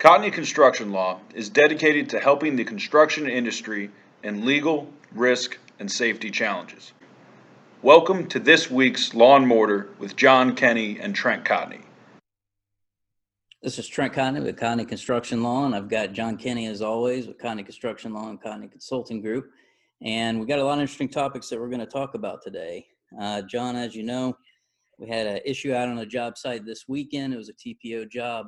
Cotney Construction Law is dedicated to helping the construction industry in legal, risk, and safety challenges. Welcome to this week's Law and Mortar with John Kenney and Trent Cotney. This is Trent Cotney with Cotney Construction Law, and I've got John Kenney as always with Cotney Construction Law and Cotney Consulting Group. And we got a lot of interesting topics that we're going to talk about today. Uh, John, as you know, we had an issue out on a job site this weekend. It was a TPO job.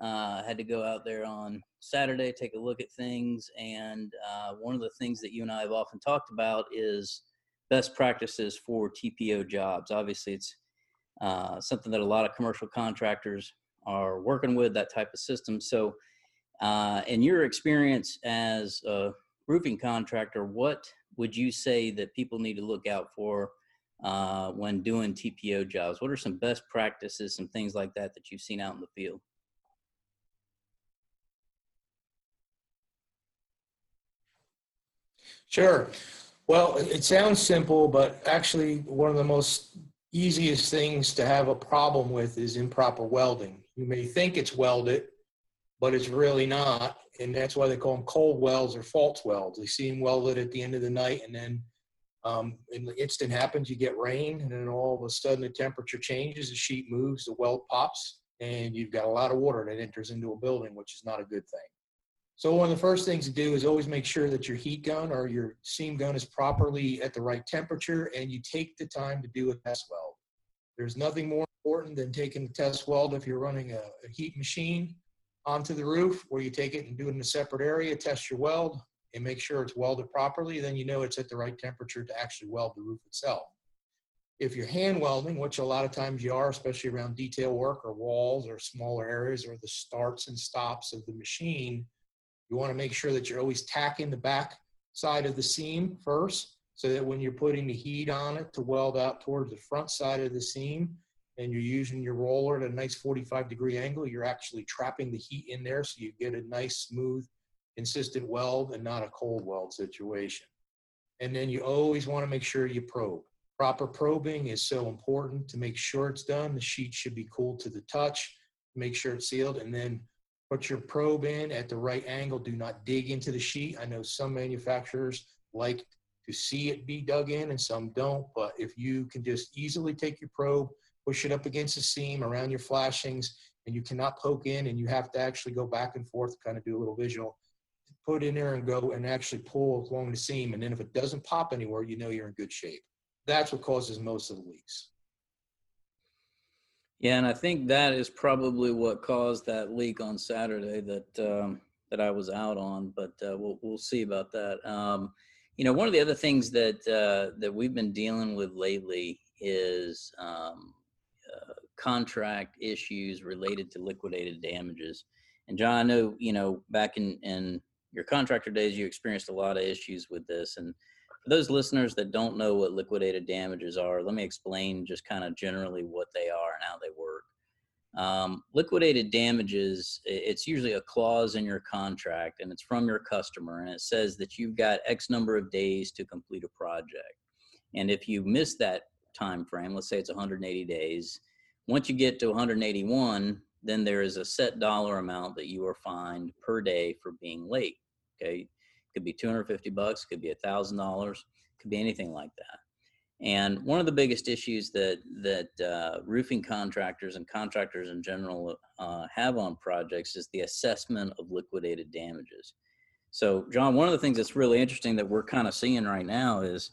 Uh, had to go out there on Saturday, take a look at things, and uh, one of the things that you and I have often talked about is best practices for TPO jobs. Obviously, it's uh, something that a lot of commercial contractors are working with that type of system. So, uh, in your experience as a roofing contractor, what would you say that people need to look out for uh, when doing TPO jobs? What are some best practices, some things like that that you've seen out in the field? Sure. Well, it sounds simple, but actually, one of the most easiest things to have a problem with is improper welding. You may think it's welded, but it's really not. And that's why they call them cold welds or false welds. They see them welded at the end of the night, and then um, and the instant happens, you get rain, and then all of a sudden the temperature changes, the sheet moves, the weld pops, and you've got a lot of water that enters into a building, which is not a good thing. So one of the first things to do is always make sure that your heat gun or your seam gun is properly at the right temperature and you take the time to do a test weld. There's nothing more important than taking the test weld if you're running a, a heat machine onto the roof where you take it and do it in a separate area, test your weld and make sure it's welded properly, then you know it's at the right temperature to actually weld the roof itself. If you're hand welding, which a lot of times you are, especially around detail work or walls or smaller areas or the starts and stops of the machine, you want to make sure that you're always tacking the back side of the seam first so that when you're putting the heat on it to weld out towards the front side of the seam and you're using your roller at a nice 45 degree angle, you're actually trapping the heat in there so you get a nice, smooth, consistent weld and not a cold weld situation. And then you always want to make sure you probe. Proper probing is so important to make sure it's done. The sheet should be cool to the touch, make sure it's sealed, and then put your probe in at the right angle. Do not dig into the sheet. I know some manufacturers like to see it be dug in and some don't, but if you can just easily take your probe, push it up against the seam around your flashings, and you cannot poke in and you have to actually go back and forth, kind of do a little visual, put in there and go and actually pull along the seam. And then if it doesn't pop anywhere, you know you're in good shape. That's what causes most of the leaks. Yeah, and I think that is probably what caused that leak on Saturday that um, that I was out on. But uh, we'll we'll see about that. Um, you know, one of the other things that uh, that we've been dealing with lately is um, uh, contract issues related to liquidated damages. And John, I know you know back in in your contractor days, you experienced a lot of issues with this, and for those listeners that don't know what liquidated damages are, let me explain just kind of generally what they are and how they work. Um, liquidated damages, it's usually a clause in your contract and it's from your customer and it says that you've got X number of days to complete a project. And if you miss that time frame, let's say it's 180 days, once you get to 181, then there is a set dollar amount that you are fined per day for being late. Okay could be 250 bucks, could be a thousand dollars, could be anything like that. And one of the biggest issues that that uh, roofing contractors and contractors in general uh, have on projects is the assessment of liquidated damages. So, John, one of the things that's really interesting that we're kind of seeing right now is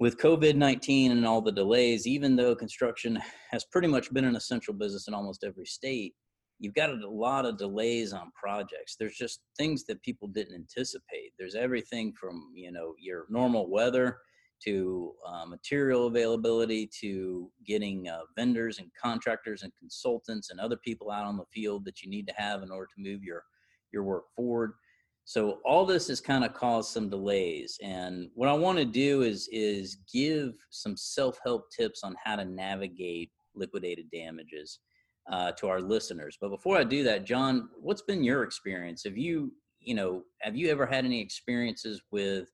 with COVID 19 and all the delays, even though construction has pretty much been an essential business in almost every state, you've got a lot of delays on projects. There's just things that people didn't anticipate. There's everything from you know your normal weather to uh, material availability to getting uh, vendors and contractors and consultants and other people out on the field that you need to have in order to move your your work forward. So all this has kind of caused some delays and what i want to do is is give some self-help tips on how to navigate liquidated damages uh, to our listeners. But before I do that, John, what's been your experience? Have you, you know, have you ever had any experiences with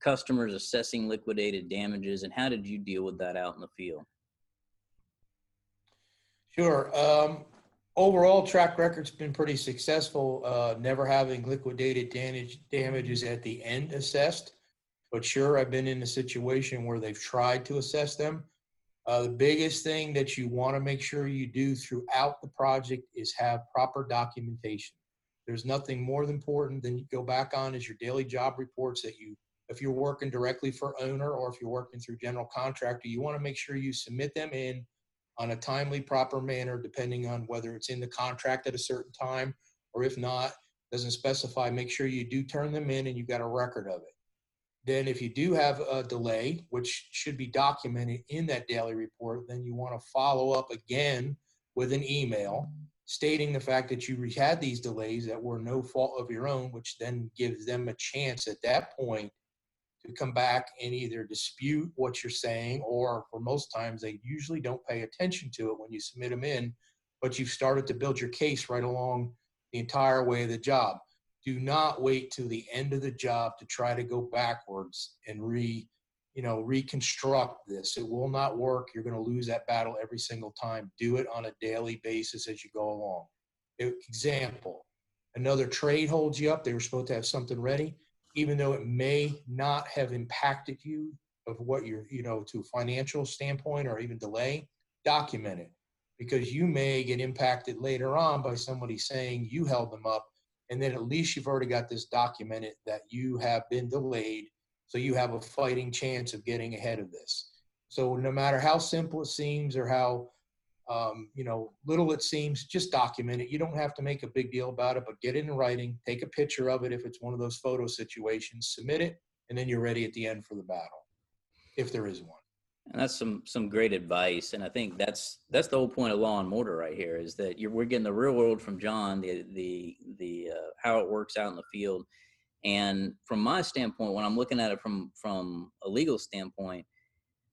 customers assessing liquidated damages, and how did you deal with that out in the field? Sure. Um, overall track record's been pretty successful, uh, never having liquidated damage, damages at the end assessed. But sure, I've been in a situation where they've tried to assess them. Uh, the biggest thing that you want to make sure you do throughout the project is have proper documentation. There's nothing more important than you go back on is your daily job reports that you, if you're working directly for owner or if you're working through general contractor, you want to make sure you submit them in on a timely, proper manner, depending on whether it's in the contract at a certain time or if not, doesn't specify, make sure you do turn them in and you've got a record of it. Then if you do have a delay, which should be documented in that daily report, then you want to follow up again with an email stating the fact that you had these delays that were no fault of your own, which then gives them a chance at that point to come back and either dispute what you're saying or for most times they usually don't pay attention to it when you submit them in but you've started to build your case right along the entire way of the job do not wait to the end of the job to try to go backwards and re you know reconstruct this. It will not work. You're going to lose that battle every single time. Do it on a daily basis as you go along. Example another trade holds you up. They were supposed to have something ready. Even though it may not have impacted you of what you're, you know, to a financial standpoint or even delay, document it. Because you may get impacted later on by somebody saying you held them up. And then at least you've already got this documented that you have been delayed. So you have a fighting chance of getting ahead of this. So no matter how simple it seems or how um, you know, little it seems, just document it. You don't have to make a big deal about it, but get it in writing, take a picture of it if it's one of those photo situations, submit it, and then you're ready at the end for the battle, if there is one. And that's some some great advice, and I think that's that's the whole point of Law and Mortar right here is that you're we're getting the real world from John, the the how it works out in the field, and from my standpoint, when I'm looking at it from from a legal standpoint,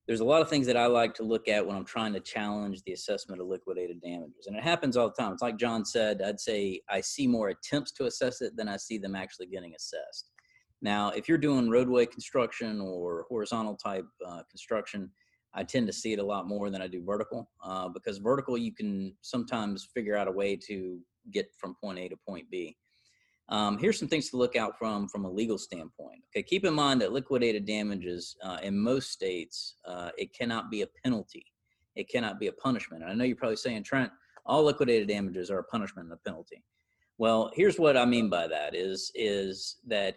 there's a lot of things that I like to look at when I'm trying to challenge the assessment of liquidated damages. And it happens all the time. It's like John said, I'd say I see more attempts to assess it than I see them actually getting assessed. Now, if you're doing roadway construction or horizontal type uh, construction, I tend to see it a lot more than I do vertical uh, because vertical you can sometimes figure out a way to get from point A to point B. Um, here's some things to look out from from a legal standpoint. Okay, keep in mind that liquidated damages uh, in most states uh, it cannot be a penalty, it cannot be a punishment. And I know you're probably saying, Trent, all liquidated damages are a punishment and a penalty. Well, here's what I mean by that: is is that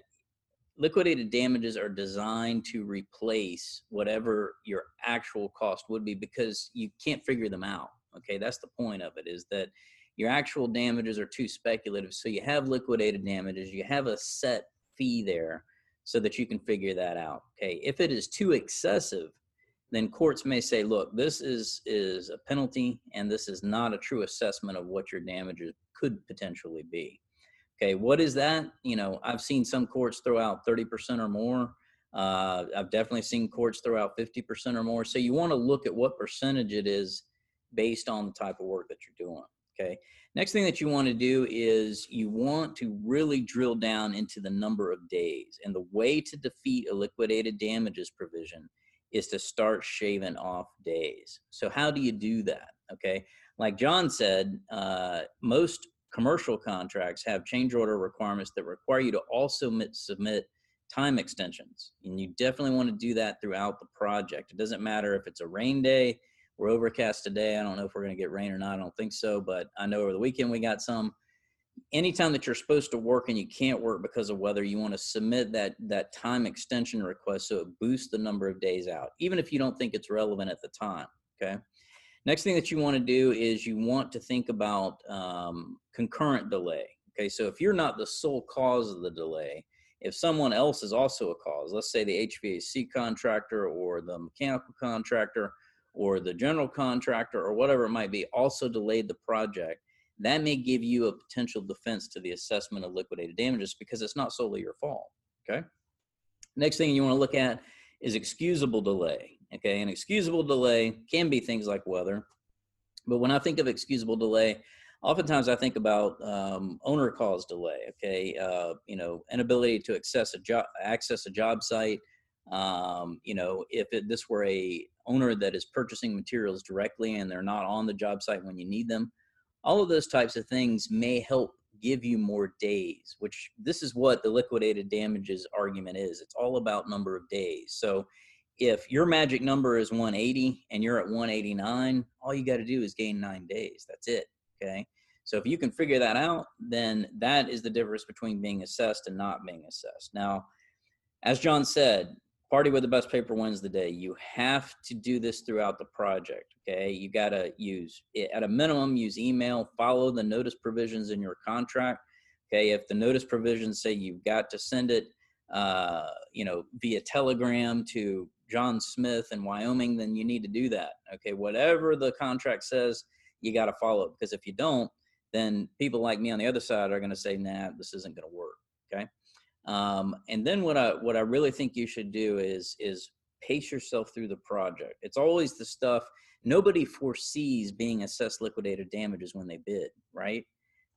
liquidated damages are designed to replace whatever your actual cost would be because you can't figure them out. Okay, that's the point of it. Is that your actual damages are too speculative. So you have liquidated damages, you have a set fee there so that you can figure that out. Okay. If it is too excessive, then courts may say, look, this is is a penalty and this is not a true assessment of what your damages could potentially be. Okay, what is that? You know, I've seen some courts throw out 30% or more. Uh, I've definitely seen courts throw out 50% or more. So you want to look at what percentage it is based on the type of work that you're doing. Okay. Next thing that you want to do is you want to really drill down into the number of days. And the way to defeat a liquidated damages provision is to start shaving off days. So, how do you do that? Okay. Like John said, uh, most commercial contracts have change order requirements that require you to also submit time extensions. And you definitely want to do that throughout the project. It doesn't matter if it's a rain day, we're overcast today. I don't know if we're going to get rain or not. I don't think so, but I know over the weekend we got some. Anytime that you're supposed to work and you can't work because of weather, you want to submit that that time extension request so it boosts the number of days out, even if you don't think it's relevant at the time. Okay. Next thing that you want to do is you want to think about um, concurrent delay. Okay, so if you're not the sole cause of the delay, if someone else is also a cause, let's say the HVAC contractor or the mechanical contractor or the general contractor or whatever it might be also delayed the project, that may give you a potential defense to the assessment of liquidated damages because it's not solely your fault. Okay. Next thing you want to look at is excusable delay. Okay. An excusable delay can be things like weather. But when I think of excusable delay, oftentimes I think about um, owner caused delay. Okay. Uh, you know, inability to access a job, access a job site, um, you know, if it, this were a owner that is purchasing materials directly and they're not on the job site when you need them, all of those types of things may help give you more days, which this is what the liquidated damages argument is. It's all about number of days. So if your magic number is 180 and you're at 189, all you got to do is gain nine days. That's it. Okay. So if you can figure that out, then that is the difference between being assessed and not being assessed. Now, as John said, party with the best paper wins the day. You have to do this throughout the project. Okay. You got to use, at a minimum, use email, follow the notice provisions in your contract. Okay. If the notice provisions say you've got to send it, uh, you know, via telegram to John Smith in Wyoming, then you need to do that. Okay. Whatever the contract says, you got to follow it because if you don't, then people like me on the other side are going to say, nah, this isn't going to work. Okay. Um, and then what I what I really think you should do is is pace yourself through the project. It's always the stuff nobody foresees being assessed liquidated damages when they bid, right?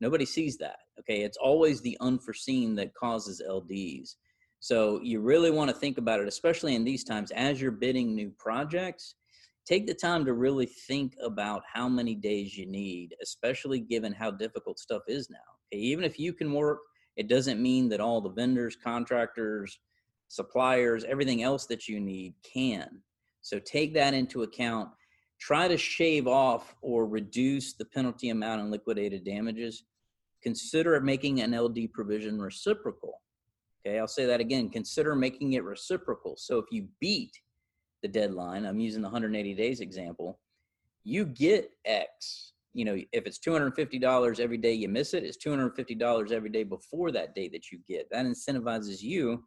Nobody sees that. Okay, it's always the unforeseen that causes LDs. So you really want to think about it, especially in these times as you're bidding new projects. Take the time to really think about how many days you need, especially given how difficult stuff is now. Okay, even if you can work it doesn't mean that all the vendors, contractors, suppliers, everything else that you need can. So take that into account. Try to shave off or reduce the penalty amount in liquidated damages. Consider making an LD provision reciprocal. Okay, I'll say that again. Consider making it reciprocal. So if you beat the deadline, I'm using the 180 days example, you get X you know, if it's $250 every day you miss it, it's $250 every day before that day that you get. That incentivizes you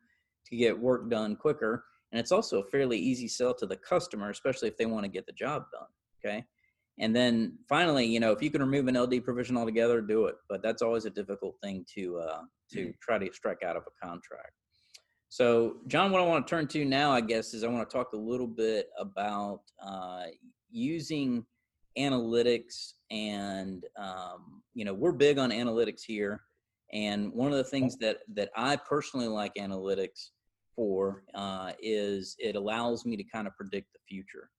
to get work done quicker. And it's also a fairly easy sell to the customer, especially if they want to get the job done. Okay. And then finally, you know, if you can remove an LD provision altogether, do it. But that's always a difficult thing to uh, to mm-hmm. try to strike out of a contract. So, John, what I want to turn to now, I guess, is I want to talk a little bit about uh, using analytics and um, you know we're big on analytics here and one of the things that that i personally like analytics for uh, is it allows me to kind of predict the future.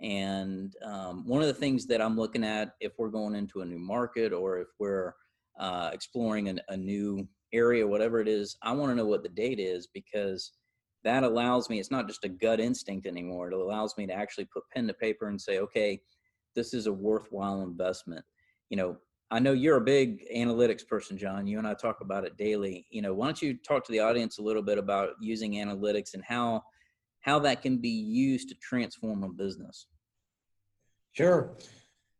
And um, one of the things that i'm looking at if we're going into a new market or if we're uh, exploring an, a new area whatever it is i want to know what the data is because that allows me it's not just a gut instinct anymore it allows me to actually put pen to paper and say okay this is a worthwhile investment. You know, I know you're a big analytics person, John. You and I talk about it daily. You know, why don't you talk to the audience a little bit about using analytics and how how that can be used to transform a business? Sure.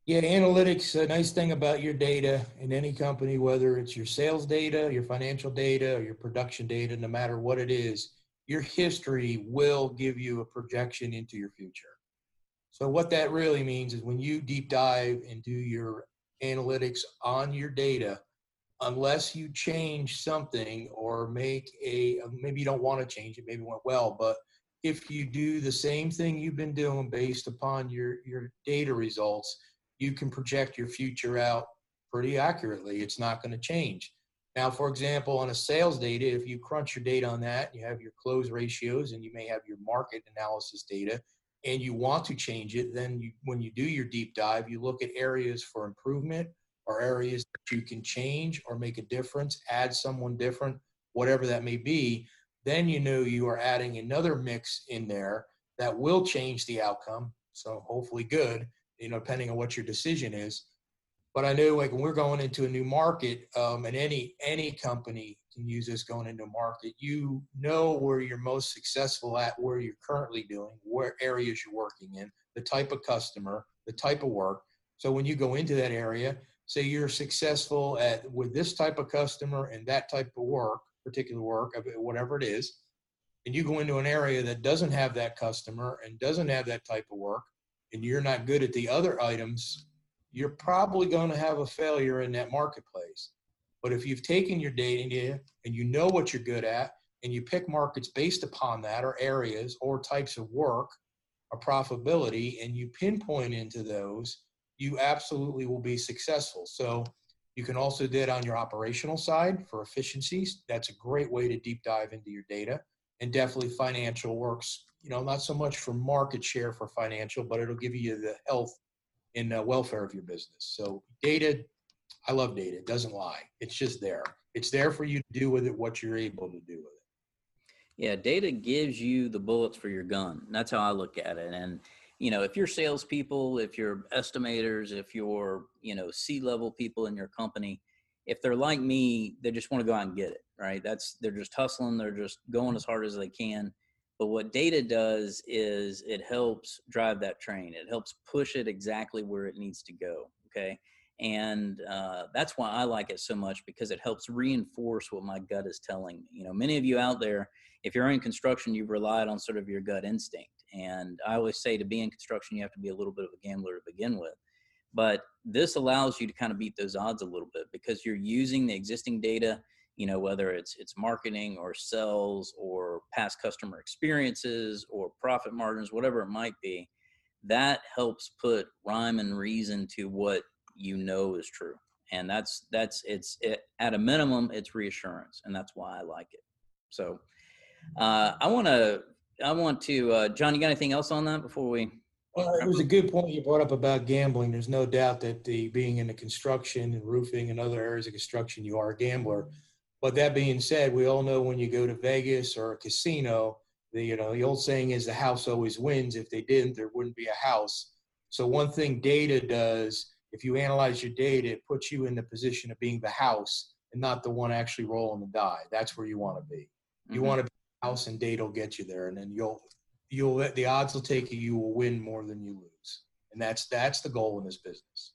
Yeah, analytics, a nice thing about your data in any company, whether it's your sales data, your financial data, your production data, no matter what it is, your history will give you a projection into your future. So what that really means is when you deep dive and do your analytics on your data, unless you change something or make a maybe you don't want to change it, maybe it went well, but if you do the same thing you've been doing based upon your your data results, you can project your future out pretty accurately. It's not going to change. Now, for example, on a sales data, if you crunch your data on that, you have your close ratios and you may have your market analysis data, and you want to change it, then you, when you do your deep dive, you look at areas for improvement or areas that you can change or make a difference, add someone different, whatever that may be. Then you know you are adding another mix in there that will change the outcome. So hopefully good, you know, depending on what your decision is. But I knew like when we're going into a new market, um, and any any company can use this going into a market. You know where you're most successful at, where you're currently doing, where areas you're working in, the type of customer, the type of work. So when you go into that area, say you're successful at with this type of customer and that type of work, particular work, whatever it is, and you go into an area that doesn't have that customer and doesn't have that type of work, and you're not good at the other items, you're probably going to have a failure in that marketplace. But if you've taken your data and you know what you're good at, and you pick markets based upon that, or areas, or types of work, or profitability, and you pinpoint into those, you absolutely will be successful. So you can also do it on your operational side for efficiencies. That's a great way to deep dive into your data. And definitely financial works, you know, not so much for market share for financial, but it'll give you the health and uh, welfare of your business. So data I love data. It doesn't lie. It's just there. It's there for you to do with it what you're able to do with it. Yeah, data gives you the bullets for your gun. That's how I look at it. And you know, if you're salespeople, if you're estimators, if you're you know C-level people in your company, if they're like me, they just want to go out and get it. Right? That's they're just hustling. They're just going as hard as they can. But what data does is it helps drive that train. It helps push it exactly where it needs to go. Okay. And uh, that's why I like it so much because it helps reinforce what my gut is telling me. You know, many of you out there, if you're in construction, you've relied on sort of your gut instinct. And I always say to be in construction, you have to be a little bit of a gambler to begin with. But this allows you to kind of beat those odds a little bit because you're using the existing data you know whether it's it's marketing or sales or past customer experiences or profit margins whatever it might be that helps put rhyme and reason to what you know is true and that's that's it's it, at a minimum it's reassurance and that's why i like it so uh, i want to i want to uh, john you got anything else on that before we well, it was a good point you brought up about gambling. There's no doubt that the being in the construction and roofing and other areas of construction, you are a gambler. But that being said, we all know when you go to Vegas or a casino, the you know the old saying is the house always wins. If they didn't, there wouldn't be a house. So one thing data does, if you analyze your data, it puts you in the position of being the house and not the one actually rolling the die. That's where you want to be. You mm-hmm. want to be the house, and data will get you there, and then you'll you'll the odds will take you. You will win more than you lose, and that's that's the goal in this business.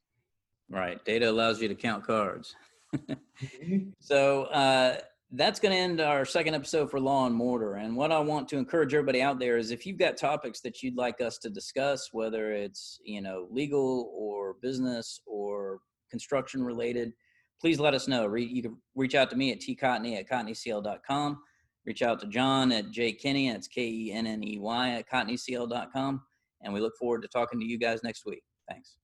Right. Data allows you to count cards. Mm-hmm. so uh, that's going to end our second episode for Law and Mortar. And what I want to encourage everybody out there is if you've got topics that you'd like us to discuss, whether it's you know legal or business or construction related, please let us know. Re- you can reach out to me at tcotney at cotneycl.com. Reach out to John at jkenney, that's K-E-N-N-E-Y at cotneycl.com. And we look forward to talking to you guys next week. Thanks.